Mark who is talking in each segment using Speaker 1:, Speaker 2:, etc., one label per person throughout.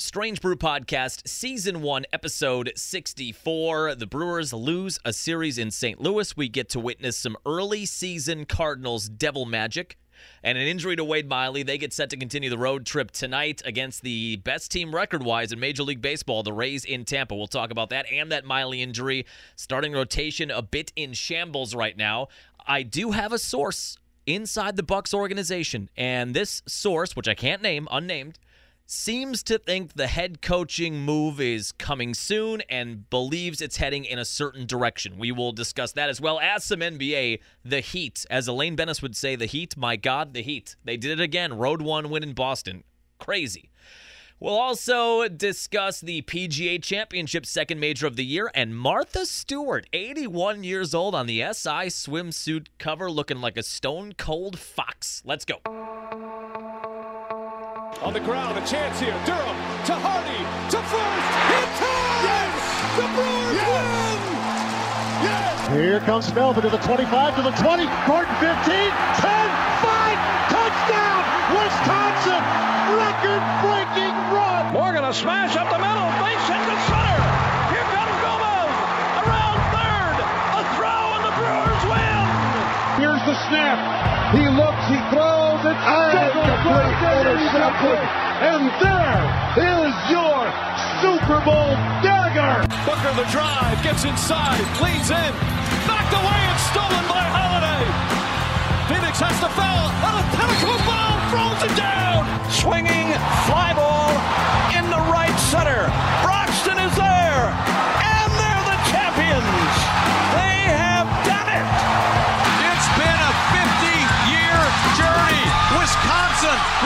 Speaker 1: Strange Brew Podcast, Season 1, Episode 64. The Brewers lose a series in St. Louis. We get to witness some early season Cardinals devil magic. And an injury to Wade Miley. They get set to continue the road trip tonight against the best team record wise in Major League Baseball, the Rays in Tampa. We'll talk about that and that Miley injury. Starting rotation a bit in shambles right now. I do have a source inside the Bucks organization, and this source, which I can't name, unnamed, seems to think the head coaching move is coming soon and believes it's heading in a certain direction. We will discuss that as well as some NBA. The Heat, as Elaine Benes would say, the Heat, my God, the Heat. They did it again. Road one win in Boston. Crazy. We'll also discuss the PGA Championship second major of the year and Martha Stewart, 81 years old on the SI swimsuit cover, looking like a stone cold fox. Let's go.
Speaker 2: On the ground, a chance here. Durham to Hardy to first. Hit time! Yes! The Brewers yes! win!
Speaker 3: Yes! Here comes Melvin to the 25, to the 20, Gordon 15, 10, 5, touchdown! Wisconsin! Record-breaking run!
Speaker 4: Morgan a smash up the middle, base hit to center. Here comes Gomez around third. A throw and the Brewers win.
Speaker 3: Here's the snap. He looks, he throws, it intercepted. And there is your Super Bowl dagger.
Speaker 2: Booker the drive, gets inside, leans in, knocked away and stolen by Holiday. Phoenix has to foul. A pinnacle ball throws it down.
Speaker 4: Swinging fly ball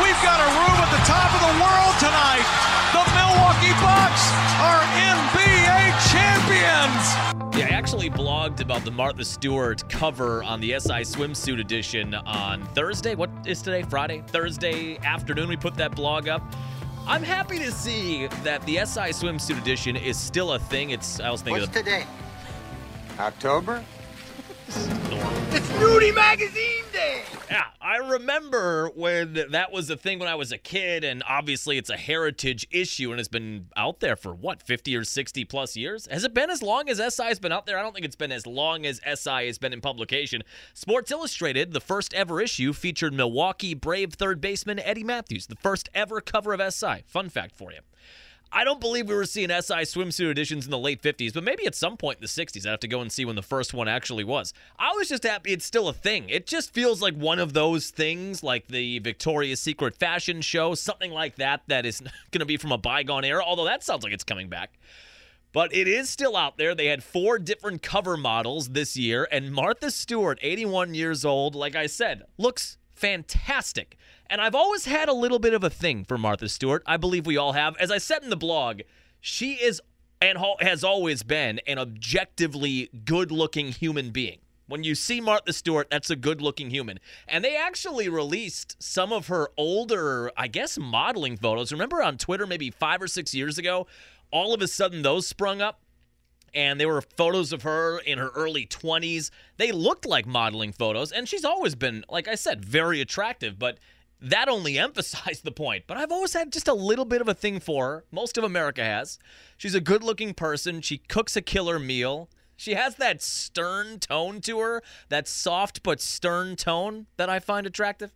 Speaker 2: we've got a room at the top of the world tonight. The Milwaukee Bucks are NBA champions.
Speaker 1: Yeah, I actually blogged about the Martha Stewart cover on the SI Swimsuit Edition on Thursday. What is today? Friday? Thursday afternoon, we put that blog up. I'm happy to see that the SI Swimsuit Edition is still a thing. It's I was thinking
Speaker 5: What's
Speaker 1: of
Speaker 5: today? October?
Speaker 6: It's Nudie Magazine Day!
Speaker 1: I remember when that was a thing when I was a kid, and obviously it's a heritage issue and it's been out there for what, 50 or 60 plus years? Has it been as long as SI has been out there? I don't think it's been as long as SI has been in publication. Sports Illustrated, the first ever issue, featured Milwaukee Brave third baseman Eddie Mathews, the first ever cover of SI. Fun fact for you. I don't believe we were seeing SI swimsuit editions in the late 50s, but maybe at some point in the 60s. I'd have to go and see when the first one actually was. I was just happy it's still a thing. It just feels like one of those things, like the Victoria's Secret fashion show, something like that, that is going to be from a bygone era, although that sounds like it's coming back. But it is still out there. They had four different cover models this year, and Martha Stewart, 81 years old, like I said, looks fantastic. And I've always had a little bit of a thing for Martha Stewart. I believe we all have. As I said in the blog, she is and has always been an objectively good looking human being. When you see Martha Stewart, that's a good looking human. And they actually released some of her older, I guess, modeling photos. Remember on Twitter maybe five or six years ago? All of a sudden, those sprung up and they were photos of her in her early 20s. They looked like modeling photos, and she's always been, like I said, very attractive, but that only emphasized the point. But I've always had just a little bit of a thing for her. Most of America has. She's a good looking person. She cooks a killer meal. She has that stern tone to her, that soft but stern tone that I find attractive.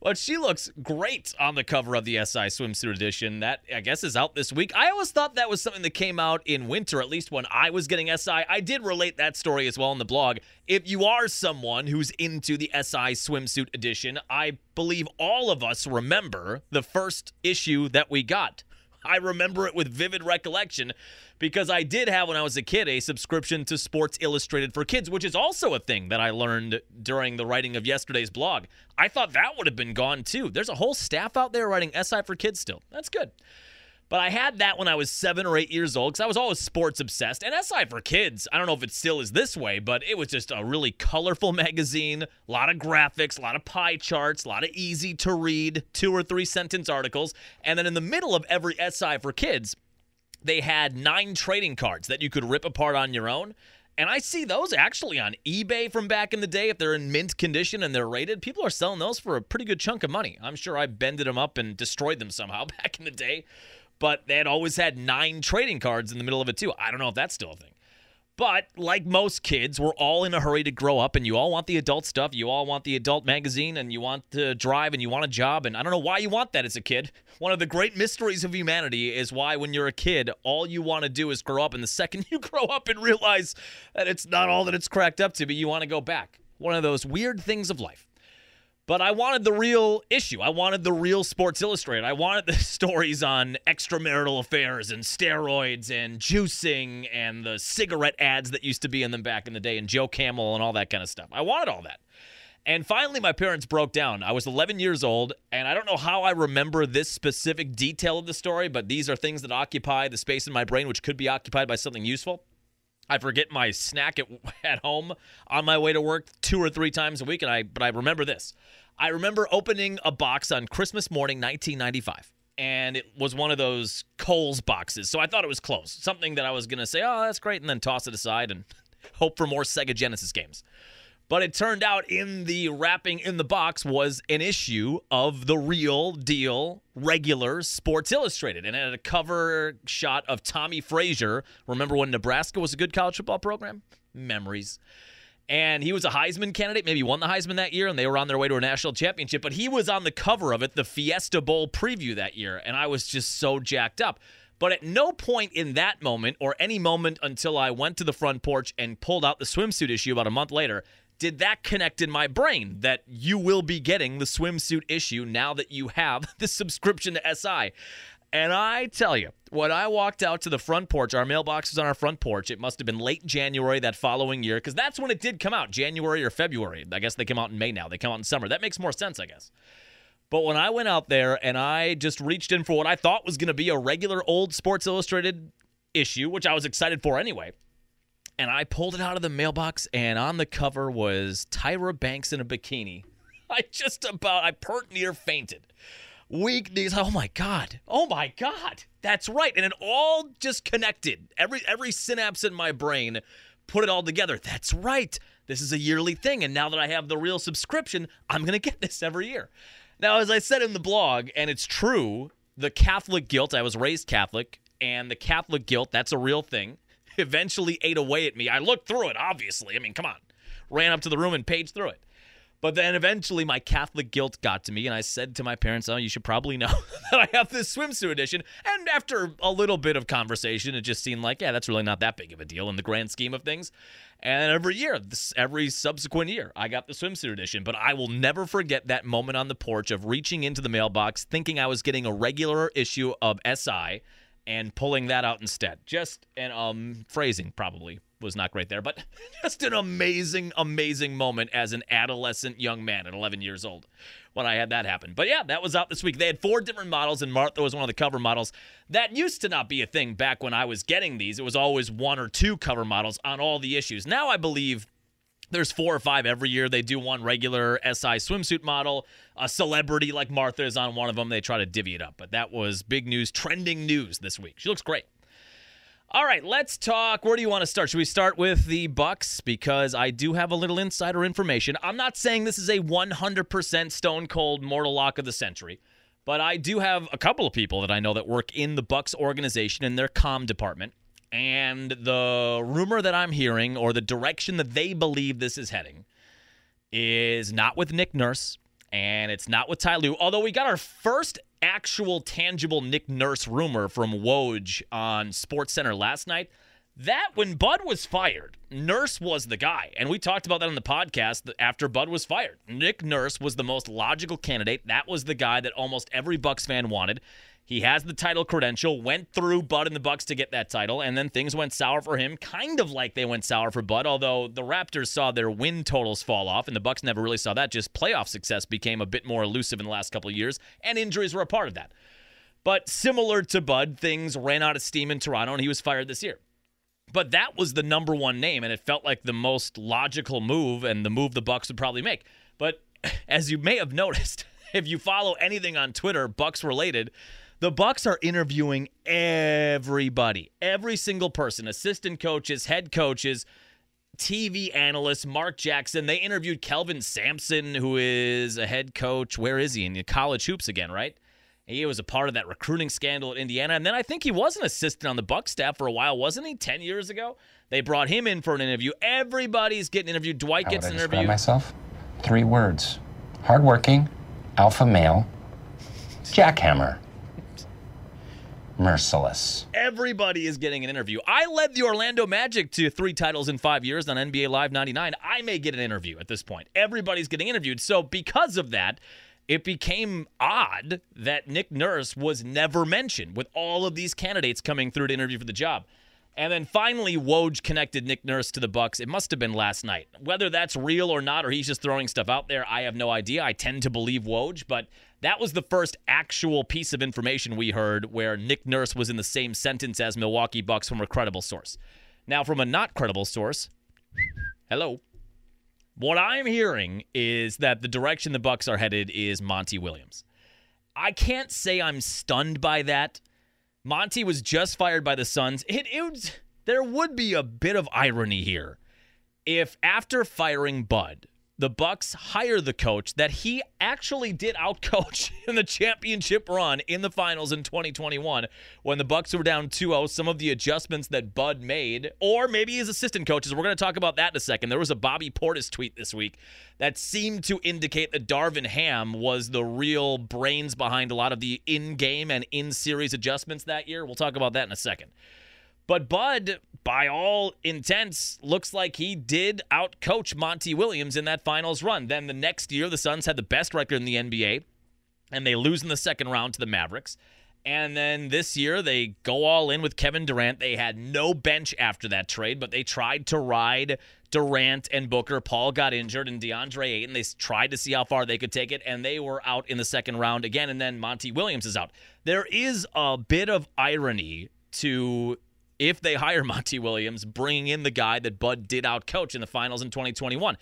Speaker 1: But she looks great on the cover of the SI swimsuit edition. That I guess is out this week. I always thought that was something that came out in winter, at least when I was getting SI. I did relate that story as well in the blog. If you are someone who's into the SI swimsuit edition, I believe all of us remember the first issue that we got. I remember it with vivid recollection because I did have when I was a kid a subscription to Sports Illustrated for Kids, which is also a thing that I learned during the writing of yesterday's blog. I thought that would have been gone too. There's a whole staff out there writing SI for Kids still. That's good. But I had that when I was seven or eight years old because I was always sports obsessed. And SI for Kids, I don't know if it still is this way, but it was just a really colorful magazine, a lot of graphics, a lot of pie charts, a lot of easy to read two or three sentence articles. And then in the middle of every SI for Kids, they had nine trading cards that you could rip apart on your own. And I see those actually on eBay from back in the day. If they're in mint condition and they're rated, people are selling those for a pretty good chunk of money. I'm sure I bended them up and destroyed them somehow back in the day. But they had always had nine trading cards in the middle of it too. I don't know if that's still a thing. But like most kids, we're all in a hurry to grow up, and you all want the adult stuff. You all want the adult magazine, and you want to drive, and you want a job. And I don't know why you want that as a kid. One of the great mysteries of humanity is why, when you're a kid, all you want to do is grow up. And the second you grow up and realize that it's not all that it's cracked up to be, you want to go back. One of those weird things of life. But I wanted the real issue. I wanted the real Sports Illustrated. I wanted the stories on extramarital affairs and steroids and juicing and the cigarette ads that used to be in them back in the day and Joe Camel and all that kind of stuff. I wanted all that. And finally, my parents broke down. I was 11 years old, and I don't know how I remember this specific detail of the story, but these are things that occupy the space in my brain, which could be occupied by something useful. I forget my snack at, at home on my way to work two or three times a week, and I but I remember this. I remember opening a box on Christmas morning, 1995, and it was one of those Kohl's boxes. So I thought it was closed, something that I was gonna say, "Oh, that's great," and then toss it aside and hope for more Sega Genesis games. But it turned out in the wrapping in the box was an issue of the real deal regular Sports Illustrated. And it had a cover shot of Tommie Frazier. Remember when Nebraska was a good college football program? Memories. And he was a Heisman candidate, maybe won the Heisman that year, and they were on their way to a national championship. But he was on the cover of it, the Fiesta Bowl preview that year. And I was just so jacked up. But at no point in that moment, or any moment until I went to the front porch and pulled out the swimsuit issue about a month later, did that connect in my brain that you will be getting the swimsuit issue now that you have the subscription to SI? And I tell you, when I walked out to the front porch, our mailbox was on our front porch. It must have been late January that following year, because that's when it did come out, January or February. I guess they come out in May now. They come out in summer. That makes more sense, I guess. But when I went out there and I just reached in for what I thought was going to be a regular old Sports Illustrated issue, which I was excited for anyway, and I pulled it out of the mailbox, and on the cover was Tyra Banks in a bikini. I just about, I pert near fainted. Weak knees. Oh my god. Oh my god. That's right. And it all just connected. Every every synapse in my brain put it all together. That's right. This is a yearly thing, and now that I have the real subscription, I'm gonna get this every year. Now, as I said in the blog, and it's true, the Catholic guilt. I was raised Catholic, and the Catholic guilt. That's a real thing eventually ate away at me. I looked through it, obviously. I mean, come on. Ran up to the room and paged through it. But then eventually my Catholic guilt got to me, and I said to my parents, Oh, you should probably know that I have this swimsuit edition. And after a little bit of conversation, it just seemed like, yeah, that's really not that big of a deal in the grand scheme of things. And every year, this, every subsequent year, I got the swimsuit edition. But I will never forget that moment on the porch of reaching into the mailbox, thinking I was getting a regular issue of SI and pulling that out instead. Just and um phrasing probably was not great there, but just an amazing, amazing moment as an adolescent young man at 11 years old when I had that happen. But yeah, that was out this week. They had four different models, and Martha was one of the cover models. That used to not be a thing back when I was getting these. It was always one or two cover models on all the issues. Now I believe there's four or five every year. They do one regular SI swimsuit model. A celebrity like Martha is on one of them. They try to divvy it up. But that was big news, trending news this week. She looks great. All right, let's talk. Where do you want to start? Should we start with the Bucks because I do have a little insider information. I'm not saying this is a 100% stone cold mortal lock of the century, but I do have a couple of people that I know that work in the Bucks organization in their com department. And the rumor that I'm hearing, or the direction that they believe this is heading, is not with Nick Nurse and it's not with Ty Lue. Although we got our first actual tangible Nick Nurse rumor from Woj on SportsCenter last night. That when Bud was fired, Nurse was the guy. And we talked about that on the podcast after Bud was fired. Nick Nurse was the most logical candidate. That was the guy that almost every Bucks fan wanted. He has the title credential, went through Bud and the Bucks to get that title, and then things went sour for him, kind of like they went sour for Bud, although the Raptors saw their win totals fall off, and the Bucks never really saw that. Just playoff success became a bit more elusive in the last couple of years, and injuries were a part of that. But similar to Bud, things ran out of steam in Toronto, and he was fired this year. But that was the number one name, and it felt like the most logical move and the move the Bucks would probably make. But as you may have noticed, if you follow anything on Twitter, Bucks related, the Bucks are interviewing everybody, every single person, assistant coaches, head coaches, TV analysts, Mark Jackson. They interviewed Kelvin Sampson, who is a head coach. Where is he? In college hoops again, right? He was a part of that recruiting scandal at Indiana, and then I think he was an assistant on the Buck staff for a while, wasn't he? Ten years ago, they brought him in for an interview. Everybody's getting interviewed. Dwight
Speaker 7: How
Speaker 1: gets
Speaker 7: would I
Speaker 1: an interview.
Speaker 7: myself? Three words: hardworking, alpha male, jackhammer, merciless.
Speaker 1: Everybody is getting an interview. I led the Orlando Magic to three titles in five years on NBA Live 99. I may get an interview at this point. Everybody's getting interviewed. So, because of that, it became odd that Nick Nurse was never mentioned with all of these candidates coming through to interview for the job. And then finally, Woj connected Nick Nurse to the Bucks. It must have been last night. Whether that's real or not, or he's just throwing stuff out there, I have no idea. I tend to believe Woj, but that was the first actual piece of information we heard where Nick Nurse was in the same sentence as Milwaukee Bucks from a credible source. Now, from a not credible source, hello. What I'm hearing is that the direction the Bucks are headed is Monty Williams. I can't say I'm stunned by that. Monty was just fired by the Suns. It, it was, there would be a bit of irony here if after firing Bud, the Bucks hire the coach that he actually did outcoach in the championship run in the finals in 2021 when the Bucks were down 2-0 some of the adjustments that Bud made or maybe his assistant coaches. We're going to talk about that in a second. There was a Bobby Portis tweet this week that seemed to indicate that Darvin Ham was the real brains behind a lot of the in-game and in-series adjustments that year. We'll talk about that in a second but Bud, by all intents, looks like he did outcoach Monty Williams in that finals run. Then the next year, the Suns had the best record in the NBA, and they lose in the second round to the Mavericks. And then this year, they go all in with Kevin Durant. They had no bench after that trade, but they tried to ride Durant and Booker. Paul got injured, and DeAndre Ayton. They tried to see how far they could take it, and they were out in the second round again. And then Monty Williams is out. There is a bit of irony to if they hire Monty Williams, bringing in the guy that Bud did out coach in the finals in 2021.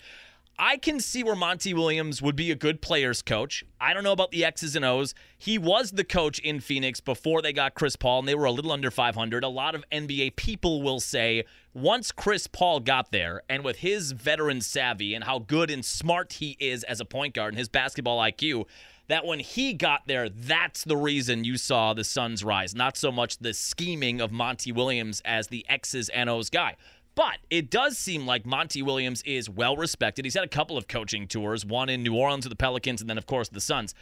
Speaker 1: I can see where Monty Williams would be a good players coach. I don't know about the X's and O's. He was the coach in Phoenix before they got Chris Paul, and they were a little under 500. A lot of NBA people will say once Chris Paul got there, and with his veteran savvy and how good and smart he is as a point guard and his basketball IQ, that when he got there, that's the reason you saw the Suns rise, not so much the scheming of Monty Williams as the X's and O's guy. But it does seem like Monty Williams is well respected. He's had a couple of coaching tours, one in New Orleans with the Pelicans, and then, of course, the Suns.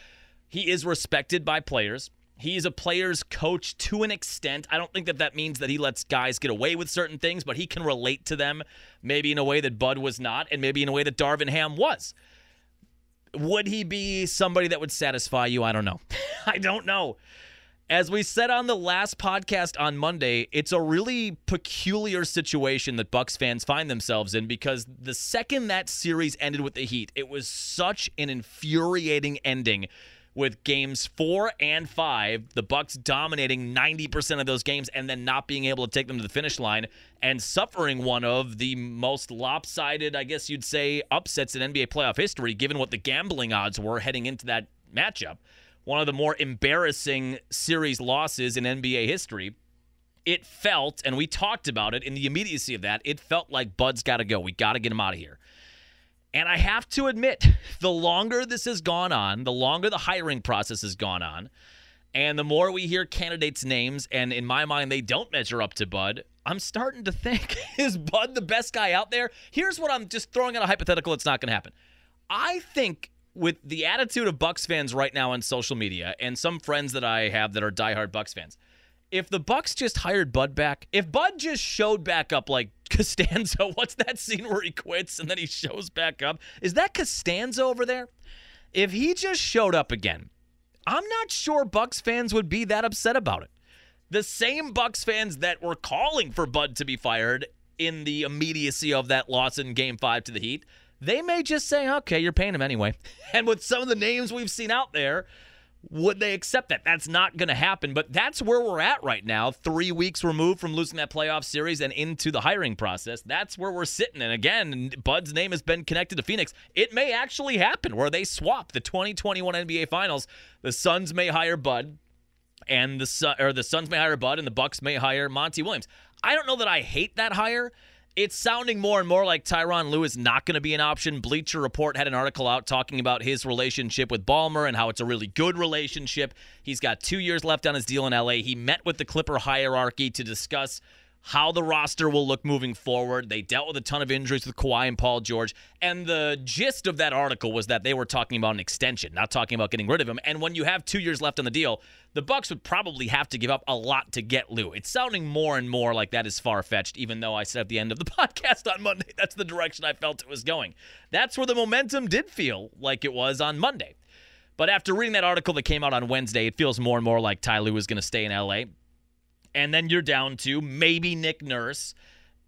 Speaker 1: He is respected by players. He's a player's coach to an extent. I don't think that that means that he lets guys get away with certain things, but he can relate to them maybe in a way that Bud was not, and maybe in a way that Darvin Ham was. Would he be somebody that would satisfy you? I don't know. I don't know. As we said on the last podcast on Monday, it's a really peculiar situation that Bucks fans find themselves in because the second that series ended with the Heat, it was such an infuriating ending with games 4 and 5, the Bucks dominating 90% of those games and then not being able to take them to the finish line and suffering one of the most lopsided, I guess you'd say, upsets in NBA playoff history given what the gambling odds were heading into that matchup one of the more embarrassing series losses in NBA history. It felt, and we talked about it in the immediacy of that, it felt like Bud's got to go. We got to get him out of here. And I have to admit, the longer this has gone on, the longer the hiring process has gone on, and the more we hear candidates' names, and in my mind, they don't measure up to Bud, I'm starting to think, is Bud the best guy out there? Here's what I'm just throwing out a hypothetical, it's not going to happen. I think with the attitude of Bucks fans right now on social media and some friends that I have that are diehard Bucks fans, if the Bucks just hired Bud back, if Bud just showed back up like Costanza, what's that scene where he quits and then he shows back up? Is that Costanza over there? If he just showed up again, I'm not sure Bucks fans would be that upset about it. The same Bucks fans that were calling for Bud to be fired in the immediacy of that loss in game 5 to the Heat, they may just say, okay, you're paying him anyway. And with some of the names we've seen out there, would they accept that? That's not going to happen. But that's where we're at right now. Three weeks removed from losing that playoff series and into the hiring process. That's where we're sitting. And again, Bud's name has been connected to Phoenix. It may actually happen where they swap the 2021 NBA Finals. The Suns may hire Bud, and the or the Suns may hire Bud, and the Bucks may hire Monty Williams. I don't know that I hate that hire it's sounding more and more like Tyronn Lue is not going to be an option. Bleacher Report had an article out talking about his relationship with Ballmer and how it's a really good relationship. He's got two years left on his deal in LA. He met with the Clipper hierarchy to discuss how the roster will look moving forward. They dealt with a ton of injuries with Kawhi and Paul George. And the gist of that article was that they were talking about an extension, not talking about getting rid of him. And when you have two years left on the deal, the Bucks would probably have to give up a lot to get Lue. It's sounding more and more like that is far fetched, even though I said at the end of the podcast on Monday that's the direction I felt it was going. That's where the momentum did feel like it was on Monday. But after reading that article that came out on Wednesday, it feels more and more like Ty Lue is going to stay in LA. And then you're down to maybe Nick Nurse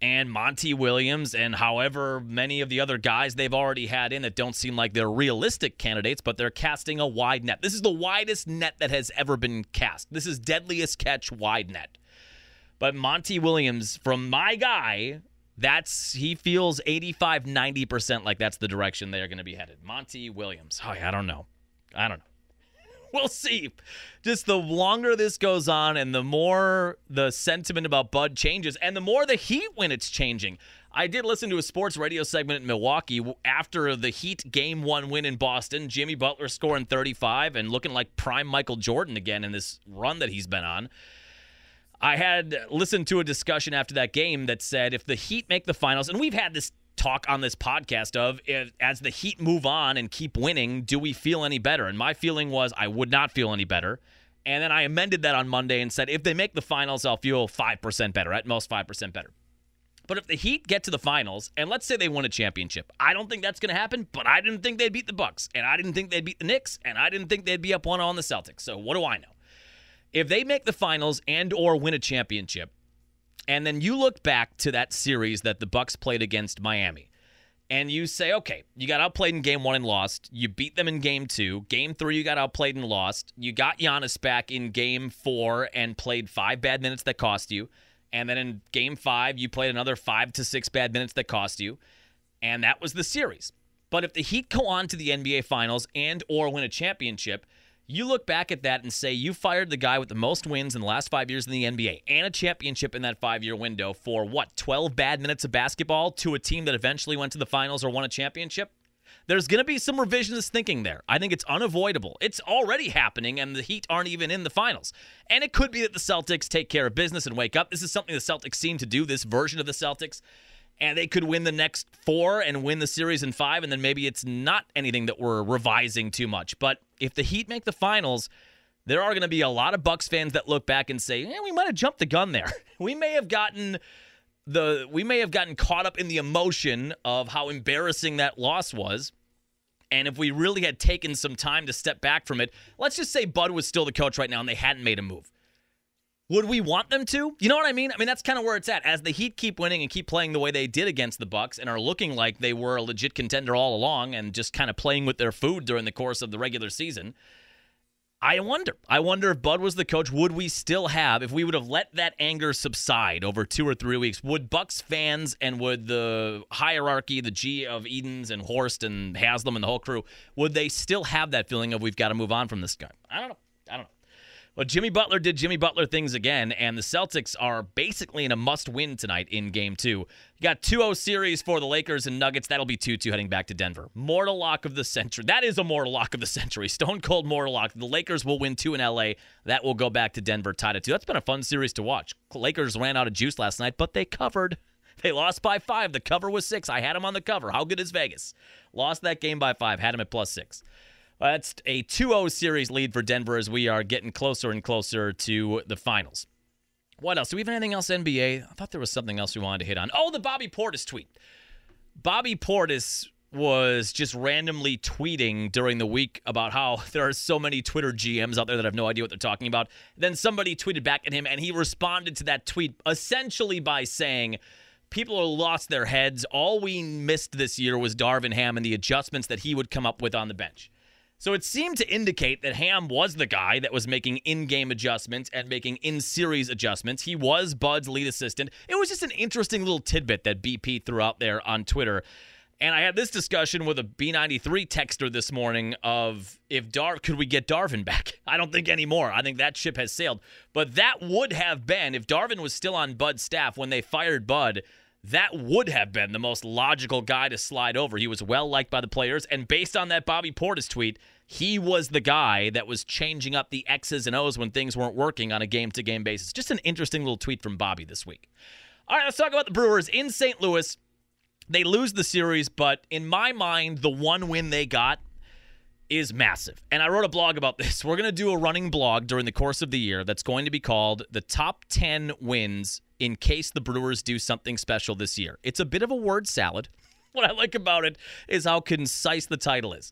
Speaker 1: and Monty Williams and however many of the other guys they've already had in that don't seem like they're realistic candidates, but they're casting a wide net. This is the widest net that has ever been cast. This is deadliest catch wide net. But Monty Williams, from my guy, that's he feels 85 90% like that's the direction they're going to be headed. Monty Williams. Oh, yeah, I don't know. I don't know. we'll see. Just the longer this goes on and the more the sentiment about Bud changes and the more the heat when it's changing. I did listen to a sports radio segment in Milwaukee after the Heat game one win in Boston. Jimmy Butler scoring 35 and looking like prime Michael Jordan again in this run that he's been on. I had listened to a discussion after that game that said if the Heat make the finals, and we've had this talk on this podcast of if, as the Heat move on and keep winning, do we feel any better? And my feeling was I would not feel any better. And then I amended that on Monday and said if they make the finals, I'll feel 5% better, at most 5% better. But if the Heat get to the finals, and let's say they win a championship, I don't think that's going to happen. But I didn't think they'd beat the Bucks, and I didn't think they'd beat the Knicks, and I didn't think they'd be up one on the Celtics. So what do I know? If they make the finals and or win a championship, and then you look back to that series that the Bucks played against Miami, and you say, okay, you got outplayed in game one and lost. You beat them in game two. Game three, you got outplayed and lost. You got Giannis back in game four and played five bad minutes that cost you. And then in game five, you played another five to six bad minutes that cost you. And that was the series. But if the Heat go on to the NBA Finals and or win a championship, you look back at that and say you fired the guy with the most wins in the last five years in the NBA and a championship in that five year window for what, 12 bad minutes of basketball to a team that eventually went to the finals or won a championship? There's going to be some revisionist thinking there. I think it's unavoidable. It's already happening, and the Heat aren't even in the finals. And it could be that the Celtics take care of business and wake up. This is something the Celtics seem to do, this version of the Celtics and they could win the next four and win the series in five, and then maybe it's not anything that we're revising too much. But if the Heat make the finals, there are going to be a lot of Bucks fans that look back and say, "Yeah, we might have jumped the gun there. we may have gotten the we may have gotten caught up in the emotion of how embarrassing that loss was." And if we really had taken some time to step back from it, let's just say Bud was still the coach right now and they hadn't made a move. Would we want them to? You know what I mean? I mean that's kind of where it's at. As the Heat keep winning and keep playing the way they did against the Bucks and are looking like they were a legit contender all along and just kind of playing with their food during the course of the regular season. I wonder. I wonder if Bud was the coach, would we still have if we would have let that anger subside over 2 or 3 weeks? Would Bucks fans and would the hierarchy, the G of Edens and Horst and Haslem and the whole crew, would they still have that feeling of we've got to move on from this guy? I don't know. Well, Jimmy Butler did Jimmy Butler things again, and the Celtics are basically in a must win tonight in game two. You got 2 0 series for the Lakers and Nuggets. That'll be 2 2 heading back to Denver. Mortal lock of the century. That is a mortal lock of the century. Stone cold mortal lock. The Lakers will win two in LA. That will go back to Denver tied at two. That's been a fun series to watch. Lakers ran out of juice last night, but they covered. They lost by five. The cover was six. I had them on the cover. How good is Vegas? Lost that game by five. Had them at plus six. That's a 2 0 series lead for Denver as we are getting closer and closer to the finals. What else? Do we have anything else NBA? I thought there was something else we wanted to hit on. Oh, the Bobby Portis tweet. Bobby Portis was just randomly tweeting during the week about how there are so many Twitter GMs out there that have no idea what they're talking about. Then somebody tweeted back at him, and he responded to that tweet essentially by saying, People have lost their heads. All we missed this year was Darvin Ham and the adjustments that he would come up with on the bench. So it seemed to indicate that Ham was the guy that was making in game adjustments and making in series adjustments. He was Bud's lead assistant. It was just an interesting little tidbit that BP threw out there on Twitter. And I had this discussion with a B93 texter this morning of if Dar could we get Darvin back? I don't think anymore. I think that ship has sailed. But that would have been if Darvin was still on Bud's staff when they fired Bud that would have been the most logical guy to slide over. He was well liked by the players, and based on that Bobby Portis tweet, he was the guy that was changing up the X's and O's when things weren't working on a game to game basis. Just an interesting little tweet from Bobby this week. All right, let's talk about the Brewers in St. Louis. They lose the series, but in my mind, the one win they got is massive. And I wrote a blog about this. We're going to do a running blog during the course of the year that's going to be called The Top 10 Wins in Case the Brewers Do Something Special This Year. It's a bit of a word salad. What I like about it is how concise the title is.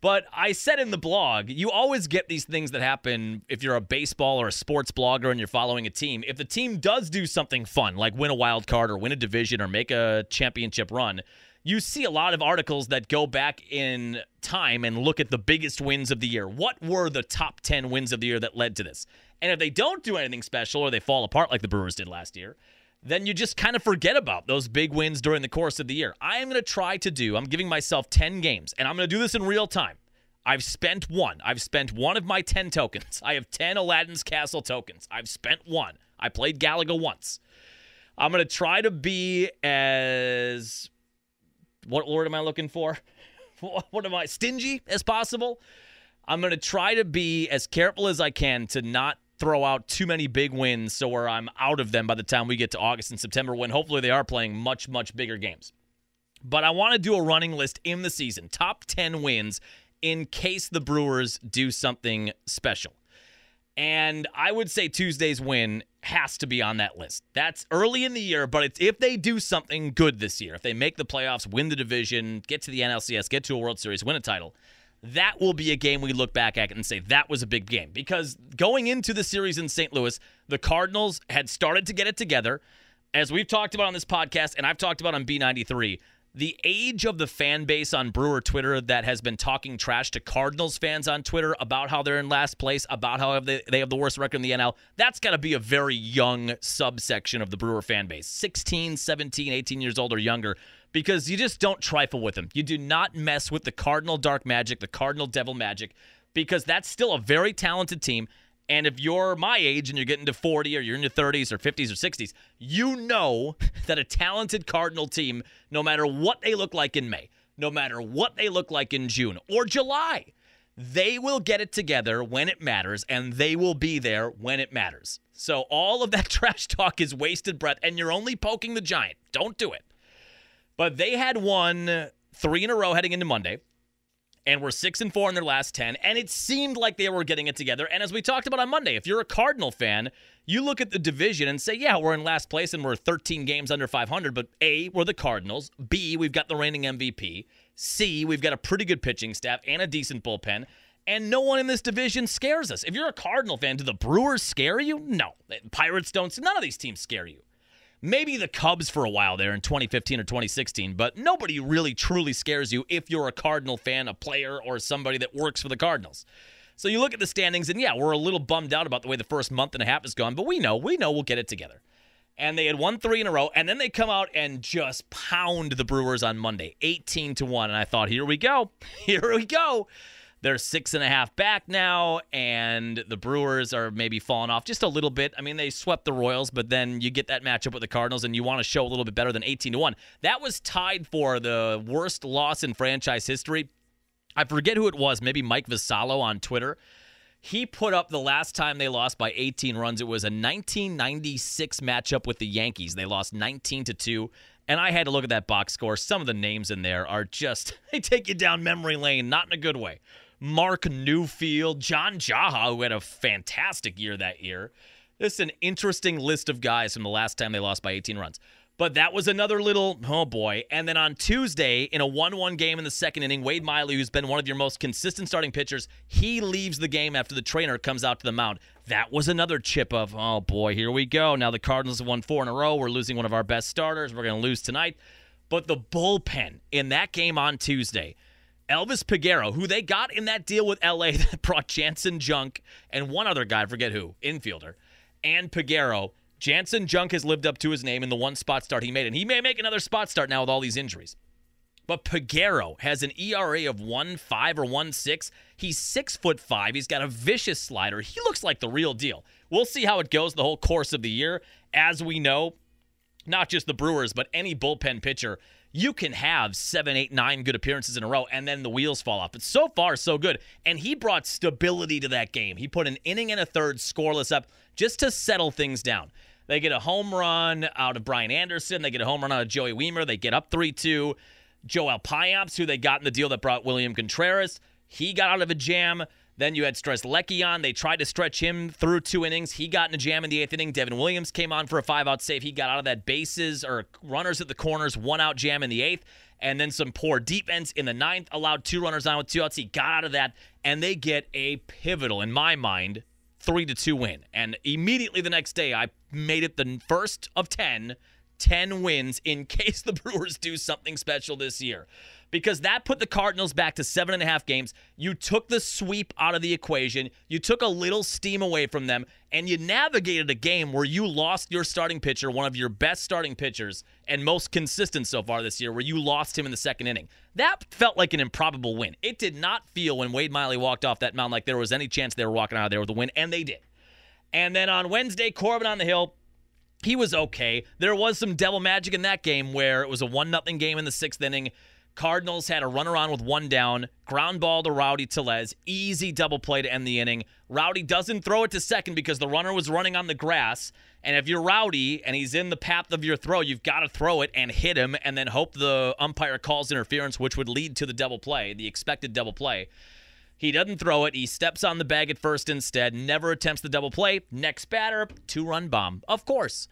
Speaker 1: But I said in the blog, you always get these things that happen if you're a baseball or a sports blogger and you're following a team. If the team does do something fun, like win a wild card or win a division or make a championship run, you see a lot of articles that go back in time and look at the biggest wins of the year. What were the top 10 wins of the year that led to this? And if they don't do anything special or they fall apart like the Brewers did last year, then you just kind of forget about those big wins during the course of the year. I am going to try to do, I'm giving myself 10 games, and I'm going to do this in real time. I've spent one. I've spent one of my 10 tokens. I have 10 Aladdin's Castle tokens. I've spent one. I played Galaga once. I'm going to try to be as. What word am I looking for? What am I? Stingy as possible. I'm going to try to be as careful as I can to not throw out too many big wins so where I'm out of them by the time we get to August and September when hopefully they are playing much, much bigger games. But I want to do a running list in the season top 10 wins in case the Brewers do something special. And I would say Tuesday's win has to be on that list. That's early in the year, but it's if they do something good this year, if they make the playoffs, win the division, get to the NLCS, get to a World Series, win a title, that will be a game we look back at and say that was a big game. Because going into the series in St. Louis, the Cardinals had started to get it together. As we've talked about on this podcast, and I've talked about on B93, the age of the fan base on Brewer Twitter that has been talking trash to Cardinals fans on Twitter about how they're in last place, about how they, they have the worst record in the NL, that's got to be a very young subsection of the Brewer fan base 16, 17, 18 years old or younger because you just don't trifle with them. You do not mess with the Cardinal Dark Magic, the Cardinal Devil Magic, because that's still a very talented team. And if you're my age and you're getting to 40 or you're in your 30s or 50s or 60s, you know that a talented Cardinal team, no matter what they look like in May, no matter what they look like in June or July, they will get it together when it matters and they will be there when it matters. So all of that trash talk is wasted breath and you're only poking the giant. Don't do it. But they had won three in a row heading into Monday and were six and four in their last 10. And it seemed like they were getting it together. And as we talked about on Monday, if you're a Cardinal fan, you look at the division and say, yeah, we're in last place and we're 13 games under 500. But A, we're the Cardinals. B, we've got the reigning MVP. C, we've got a pretty good pitching staff and a decent bullpen. And no one in this division scares us. If you're a Cardinal fan, do the Brewers scare you? No. Pirates don't. None of these teams scare you maybe the Cubs for a while there in 2015 or 2016, but nobody really truly scares you if you're a Cardinal fan, a player, or somebody that works for the Cardinals. So you look at the standings, and yeah, we're a little bummed out about the way the first month and a half has gone, but we know, we know we'll get it together. And they had won three in a row, and then they come out and just pound the Brewers on Monday, 18 to 1. And I thought, here we go. Here we go. They're six and a half back now, and the Brewers are maybe falling off just a little bit. I mean, they swept the Royals, but then you get that matchup with the Cardinals, and you want to show a little bit better than 18 to 1. That was tied for the worst loss in franchise history. I forget who it was, maybe Mike Vassallo on Twitter. He put up the last time they lost by 18 runs. It was a 1996 matchup with the Yankees. They lost 19 to 2. And I had to look at that box score. Some of the names in there are just, they take you down memory lane, not in a good way. Marc Newfield, John Jaha, who had a fantastic year that year. This is an interesting list of guys from the last time they lost by 18 runs. But that was another little, oh boy. And then on Tuesday, in a 1 1 game in the second inning, Wade Miley, who's been one of your most consistent starting pitchers, he leaves the game after the trainer comes out to the mound. That was another chip of, oh boy, here we go. Now the Cardinals have won four in a row. We're losing one of our best starters. We're going to lose tonight. But the bullpen in that game on Tuesday, Elvis Peguero, who they got in that deal with LA that brought Janson Junk and one other guy, I forget who, infielder, and Peguero. Janson Junk has lived up to his name in the one spot start he made, and he may make another spot start now with all these injuries. But Peguero has an ERA of 1.5 or 1.6. He's six foot five. He's got a vicious slider. He looks like the real deal. We'll see how it goes the whole course of the year. As we know, not just the Brewers, but any bullpen pitcher, you can have seven, eight, nine good appearances in a row, and then the wheels fall off. But so far, so good. And he brought stability to that game. He put an inning and a third scoreless up just to settle things down. They get a home run out of Brian Anderson. They get a home run out of Joey Wiemer. They get up 3 2. Joel Payamps, who they got in the deal that brought William Contreras, he got out of a jam. Then you had Strzelecki on. They tried to stretch him through two innings. He got in a jam in the eighth inning. Devin Williams came on for a five out save. He got out of that bases or runners at the corners, one out jam in the eighth. And then some poor defense in the ninth, allowed two runners on with two outs. He got out of that, and they get a pivotal, in my mind, three to two win. And immediately the next day, I made it the first of 10, 10 wins in case the Brewers do something special this year because that put the Cardinals back to seven and a half games. You took the sweep out of the equation. You took a little steam away from them, and you navigated a game where you lost your starting pitcher, one of your best starting pitchers and most consistent so far this year, where you lost him in the second inning. That felt like an improbable win. It did not feel when Wade Miley walked off that mound like there was any chance they were walking out of there with a win, and they did. And then on Wednesday, Corbin on the hill, he was okay. There was some devil magic in that game where it was a one nothing game in the sixth inning. Cardinals had a runner on with one down, ground ball to Rowdy Tellez, easy double play to end the inning. Rowdy doesn't throw it to second because the runner was running on the grass. And if you're Rowdy and he's in the path of your throw, you've got to throw it and hit him and then hope the umpire calls interference, which would lead to the double play, the expected double play. He doesn't throw it. He steps on the bag at first instead, never attempts the double play. Next batter, two run bomb. Of course.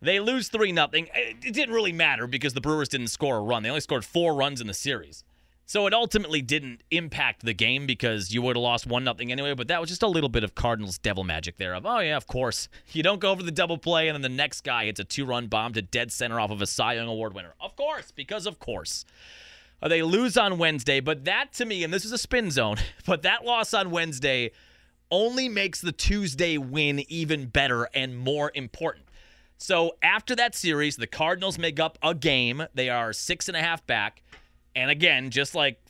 Speaker 1: They lose 3 nothing. It didn't really matter because the Brewers didn't score a run. They only scored four runs in the series. So it ultimately didn't impact the game because you would have lost 1 nothing anyway, but that was just a little bit of Cardinals devil magic there of, oh yeah, of course. You don't go for the double play and then the next guy hits a two-run bomb to dead center off of a Cy Young award winner. Of course, because of course. Uh, they lose on Wednesday, but that to me, and this is a spin zone, but that loss on Wednesday only makes the Tuesday win even better and more important. So after that series, the Cardinals make up a game. They are six and a half back. And again, just like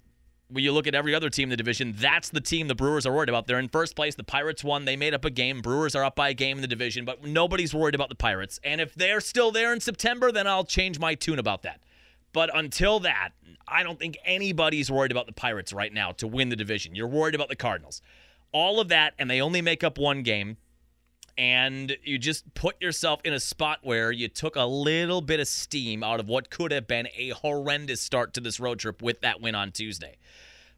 Speaker 1: when you look at every other team in the division, that's the team the Brewers are worried about. They're in first place. The Pirates won. They made up a game. Brewers are up by a game in the division, but nobody's worried about the Pirates. And if they're still there in September, then I'll change my tune about that. But until that, I don't think anybody's worried about the Pirates right now to win the division. You're worried about the Cardinals. All of that, and they only make up one game and you just put yourself in a spot where you took a little bit of steam out of what could have been a horrendous start to this road trip with that win on Tuesday.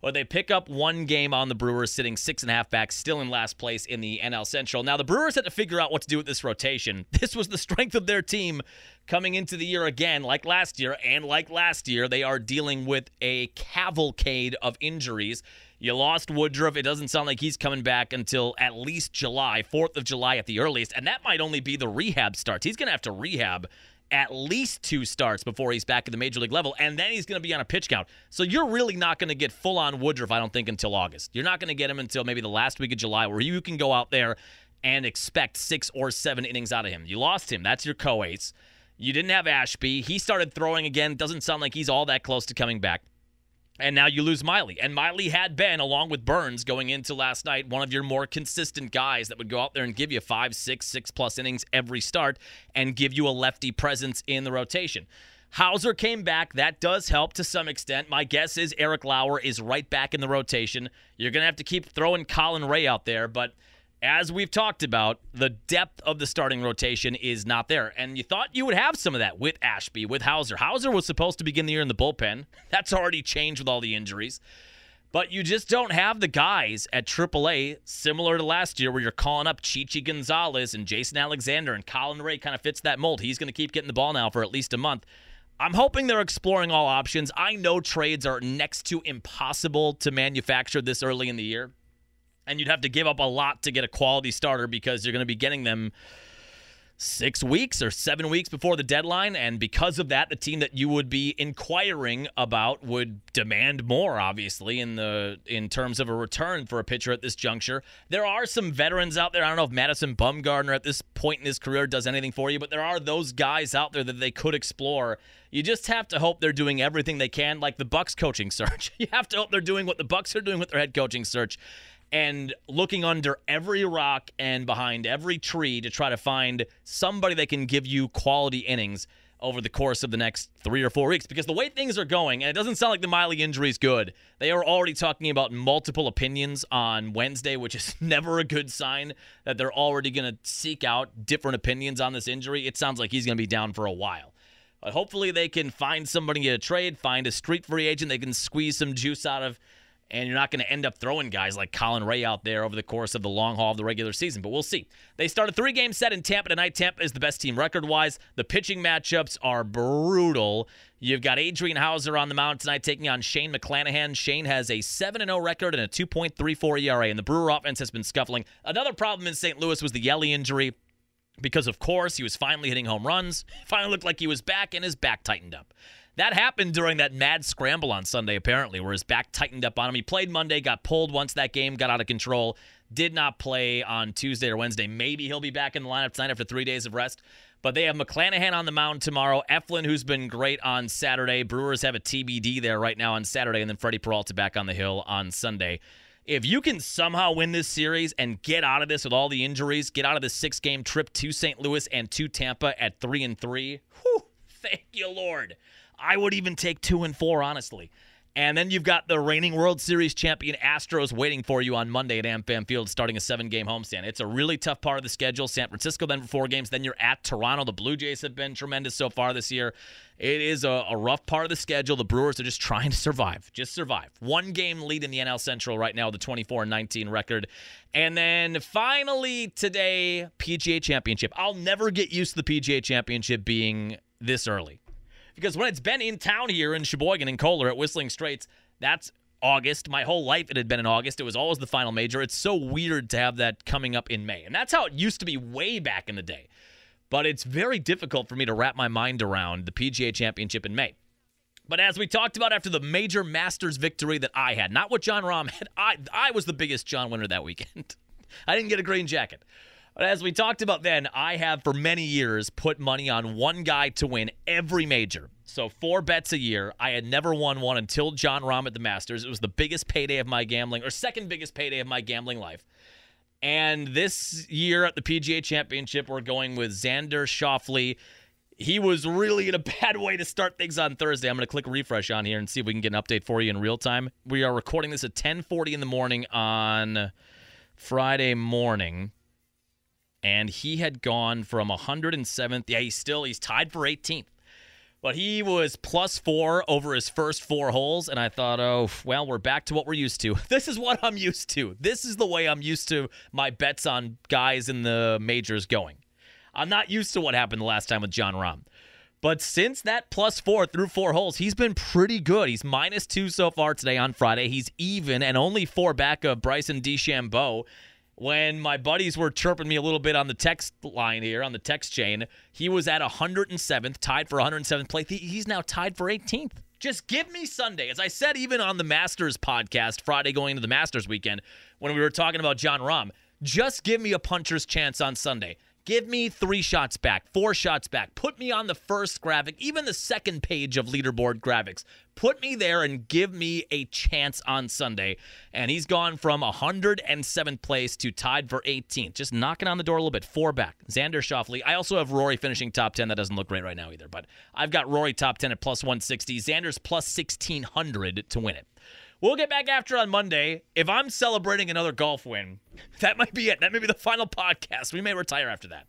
Speaker 1: Well, they pick up one game on the Brewers, sitting six and a half back, still in last place in the NL Central. Now, the Brewers had to figure out what to do with this rotation. This was the strength of their team coming into the year again, like last year. And like last year, they are dealing with a cavalcade of injuries. You lost Woodruff. It doesn't sound like he's coming back until at least July, 4th of July at the earliest. And that might only be the rehab starts. He's going to have to rehab at least two starts before he's back at the major league level, and then he's going to be on a pitch count. So you're really not going to get full on Woodruff, I don't think, until August. You're not going to get him until maybe the last week of July, where you can go out there and expect six or seven innings out of him. You lost him. That's your co ace. You didn't have Ashby. He started throwing again. Doesn't sound like he's all that close to coming back. And now you lose Miley. And Miley had been, along with Burnes going into last night, one of your more consistent guys that would go out there and give you five, six, six plus innings every start and give you a lefty presence in the rotation. Houser came back. That does help to some extent. My guess is Eric Lauer is right back in the rotation. You're going to have to keep throwing Colin Rea out there, but as we've talked about, the depth of the starting rotation is not there. And you thought you would have some of that with Ashby, with Houser. Houser was supposed to begin the year in the bullpen. That's already changed with all the injuries. But you just don't have the guys at AAA similar to last year where you're calling up Chi Chi Gonzalez and Jason Alexander and Colin Rea kind of fits that mold. He's going to keep getting the ball now for at least a month. I'm hoping they're exploring all options. I know trades are next to impossible to manufacture this early in the year and you'd have to give up a lot to get a quality starter because you're going to be getting them six weeks or seven weeks before the deadline. And because of that, the team that you would be inquiring about would demand more, obviously, in the in terms of a return for a pitcher at this juncture. There are some veterans out there. I don't know if Madison Bumgarner at this point in his career does anything for you, but there are those guys out there that they could explore. You just have to hope they're doing everything they can, like the Bucks coaching search. You have to hope they're doing what the Bucks are doing with their head coaching search and looking under every rock and behind every tree to try to find somebody that can give you quality innings over the course of the next three or four weeks. Because the way things are going, and it doesn't sound like the Miley injury is good, they are already talking about multiple opinions on Wednesday, which is never a good sign that they're already going to seek out different opinions on this injury. It sounds like he's going to be down for a while. But hopefully they can find somebody to trade, find a street free agent they can squeeze some juice out of and you're not going to end up throwing guys like Colin Rea out there over the course of the long haul of the regular season. But we'll see. They start a three game set in Tampa tonight. Tampa is the best team record wise. The pitching matchups are brutal. You've got Adrian Houser on the mound tonight taking on Shane McClanahan. Shane has a 7 0 record and a 2.34 ERA, and the Brewer offense has been scuffling. Another problem in St. Louis was the Yeli injury because, of course, he was finally hitting home runs. Finally looked like he was back, and his back tightened up. That happened during that mad scramble on Sunday, apparently, where his back tightened up on him. He played Monday, got pulled once that game got out of control, did not play on Tuesday or Wednesday. Maybe he'll be back in the lineup tonight after three days of rest. But they have McClanahan on the mound tomorrow. Eflin, who's been great on Saturday. Brewers have a TBD there right now on Saturday, and then Freddie Peralta back on the hill on Sunday. If you can somehow win this series and get out of this with all the injuries, get out of this six-game trip to St. Louis and to Tampa at three and three, whew, thank you, Lord. I would even take two and four, honestly. And then you've got the reigning World Series champion Astros waiting for you on Monday at AmFam Field, starting a seven-game homestand. It's a really tough part of the schedule. San Francisco then for four games. Then you're at Toronto. The Blue Jays have been tremendous so far this year. It is a, a rough part of the schedule. The Brewers are just trying to survive. Just survive. One game lead in the NL Central right now, the 24-19 record. And then finally today, PGA Championship. I'll never get used to the PGA Championship being this early because when it's been in town here in Sheboygan and Kohler at Whistling Straits, that's August. My whole life it had been in August. It was always the final major. It's so weird to have that coming up in May. And that's how it used to be way back in the day. But it's very difficult for me to wrap my mind around the PGA Championship in May. But as we talked about after the major Masters victory that I had, not what Jon Rahm had, I, I was the biggest Jon winner that weekend. I didn't get a green jacket. But as we talked about then, I have for many years put money on one guy to win every major. So four bets a year. I had never won one until Jon Rahm at the Masters. It was the biggest payday of my gambling, or second biggest payday of my gambling life. And this year at the PGA Championship, we're going with Xander Schauffele. He was really in a bad way to start things on Thursday. I'm going to click refresh on here and see if we can get an update for you in real time. We are recording this at 10:40 in the morning on Friday morning and he had gone from 107th. Yeah, he's still he's tied for 18th. But he was plus four over his first four holes, and I thought, oh, well, we're back to what we're used to. This is what I'm used to. This is the way I'm used to my bets on guys in the majors going. I'm not used to what happened the last time with Jon Rahm. But since that plus four through four holes, he's been pretty good. He's minus two so far today on Friday. He's even and only four back of Bryson DeChambeau when my buddies were chirping me a little bit on the text line here, on the text chain, he was at 107th, tied for 107th place. He's now tied for 18th. Just give me Sunday. As I said, even on the Masters podcast, Friday going into the Masters weekend, when we were talking about Jon Rahm, just give me a puncher's chance on Sunday. Give me three shots back, four shots back. Put me on the first graphic, even the second page of leaderboard graphics. Put me there and give me a chance on Sunday. And he's gone from 107th place to tied for 18th. Just knocking on the door a little bit. Four back. Xander Schauffele. I also have Rory finishing top 10. That doesn't look great right now either. But I've got Rory top 10 at plus 160. Xander's plus 1600 to win it. We'll get back after on Monday. If I'm celebrating another golf win, that might be it. That may be the final podcast. We may retire after that.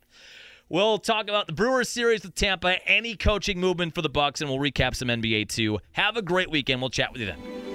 Speaker 1: We'll talk about the Brewers series with Tampa, any coaching movement for the Bucks, and we'll recap some NBA too. Have a great weekend. We'll chat with you then.